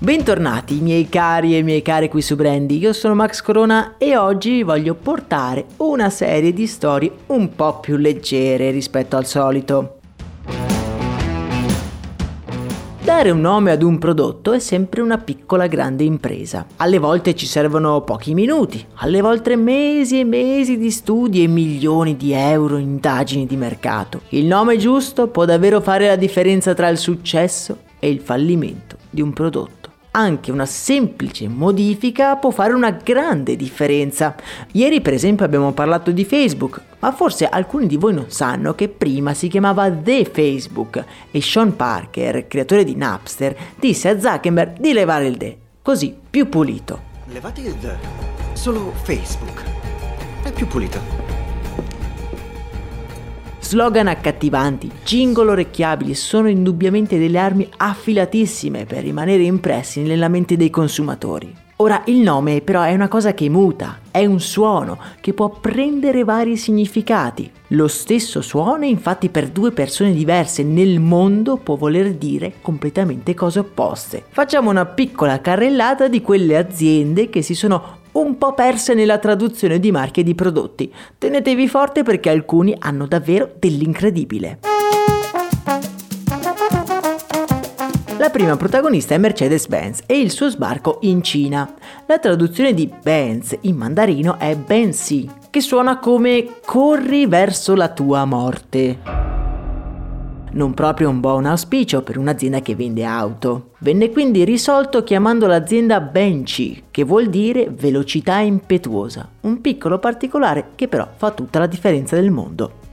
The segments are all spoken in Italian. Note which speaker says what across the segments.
Speaker 1: Bentornati miei cari e miei cari qui su Brandy, io sono Max Corona e oggi voglio portare una serie di storie un po' più leggere rispetto al solito. Dare un nome ad un prodotto è sempre una piccola grande impresa. Alle volte ci servono pochi minuti, alle volte mesi e mesi di studi e milioni di euro in indagini di mercato. Il nome giusto può davvero fare la differenza tra il successo e il fallimento di un prodotto anche una semplice modifica può fare una grande differenza. Ieri per esempio abbiamo parlato di Facebook, ma forse alcuni di voi non sanno che prima si chiamava The Facebook e Sean Parker, creatore di Napster, disse a Zuckerberg di levare il The, così più pulito.
Speaker 2: Levate il The, solo Facebook. È più pulito.
Speaker 1: Slogan accattivanti, jingle orecchiabili sono indubbiamente delle armi affilatissime per rimanere impressi nella mente dei consumatori. Ora il nome però è una cosa che muta, è un suono che può prendere vari significati. Lo stesso suono infatti per due persone diverse nel mondo può voler dire completamente cose opposte. Facciamo una piccola carrellata di quelle aziende che si sono un po' perse nella traduzione di marche di prodotti. Tenetevi forte perché alcuni hanno davvero dell'incredibile. La prima protagonista è Mercedes-Benz e il suo sbarco in Cina. La traduzione di Benz in mandarino è Benzi, che suona come corri verso la tua morte non proprio un buon auspicio per un'azienda che vende auto. Venne quindi risolto chiamando l'azienda Benchy, che vuol dire velocità impetuosa, un piccolo particolare che però fa tutta la differenza del mondo.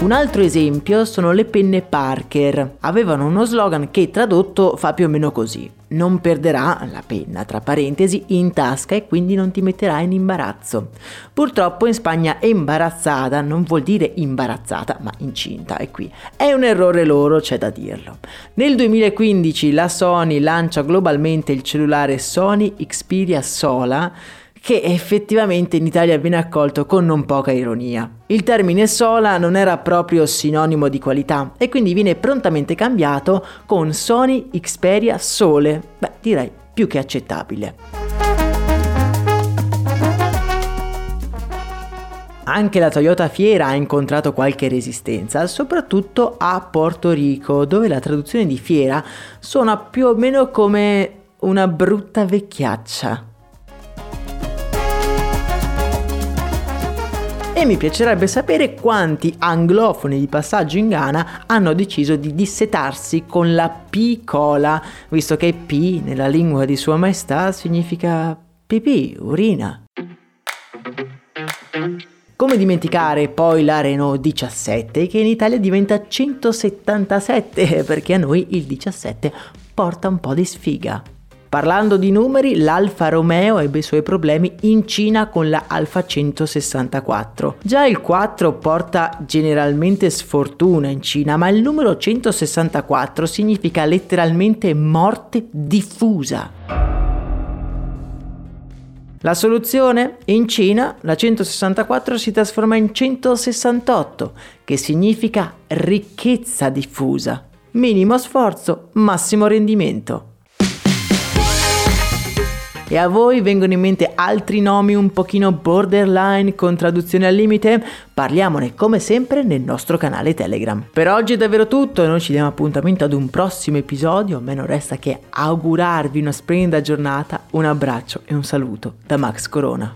Speaker 1: Un altro esempio sono le penne Parker. Avevano uno slogan che tradotto fa più o meno così. Non perderà la penna, tra parentesi, in tasca e quindi non ti metterà in imbarazzo. Purtroppo in Spagna imbarazzata non vuol dire imbarazzata, ma incinta, e qui è un errore loro, c'è da dirlo. Nel 2015 la Sony lancia globalmente il cellulare Sony Xperia Sola che effettivamente in Italia viene accolto con non poca ironia. Il termine sola non era proprio sinonimo di qualità e quindi viene prontamente cambiato con Sony Xperia Sole, beh direi più che accettabile. Anche la Toyota Fiera ha incontrato qualche resistenza, soprattutto a Porto Rico, dove la traduzione di fiera suona più o meno come una brutta vecchiaccia. E mi piacerebbe sapere quanti anglofoni di passaggio in Ghana hanno deciso di dissetarsi con la P-cola, visto che P nella lingua di Sua Maestà significa pipì, urina. Come dimenticare poi la Renault 17 che in Italia diventa 177 perché a noi il 17 porta un po' di sfiga. Parlando di numeri, l'Alfa Romeo ebbe i suoi problemi in Cina con la Alfa 164. Già il 4 porta generalmente sfortuna in Cina, ma il numero 164 significa letteralmente morte diffusa. La soluzione? In Cina la 164 si trasforma in 168, che significa ricchezza diffusa. Minimo sforzo, massimo rendimento. E a voi vengono in mente altri nomi un pochino borderline con traduzione al limite? Parliamone come sempre nel nostro canale Telegram. Per oggi è davvero tutto, noi ci diamo appuntamento ad un prossimo episodio, a me non resta che augurarvi una splendida giornata, un abbraccio e un saluto da Max Corona.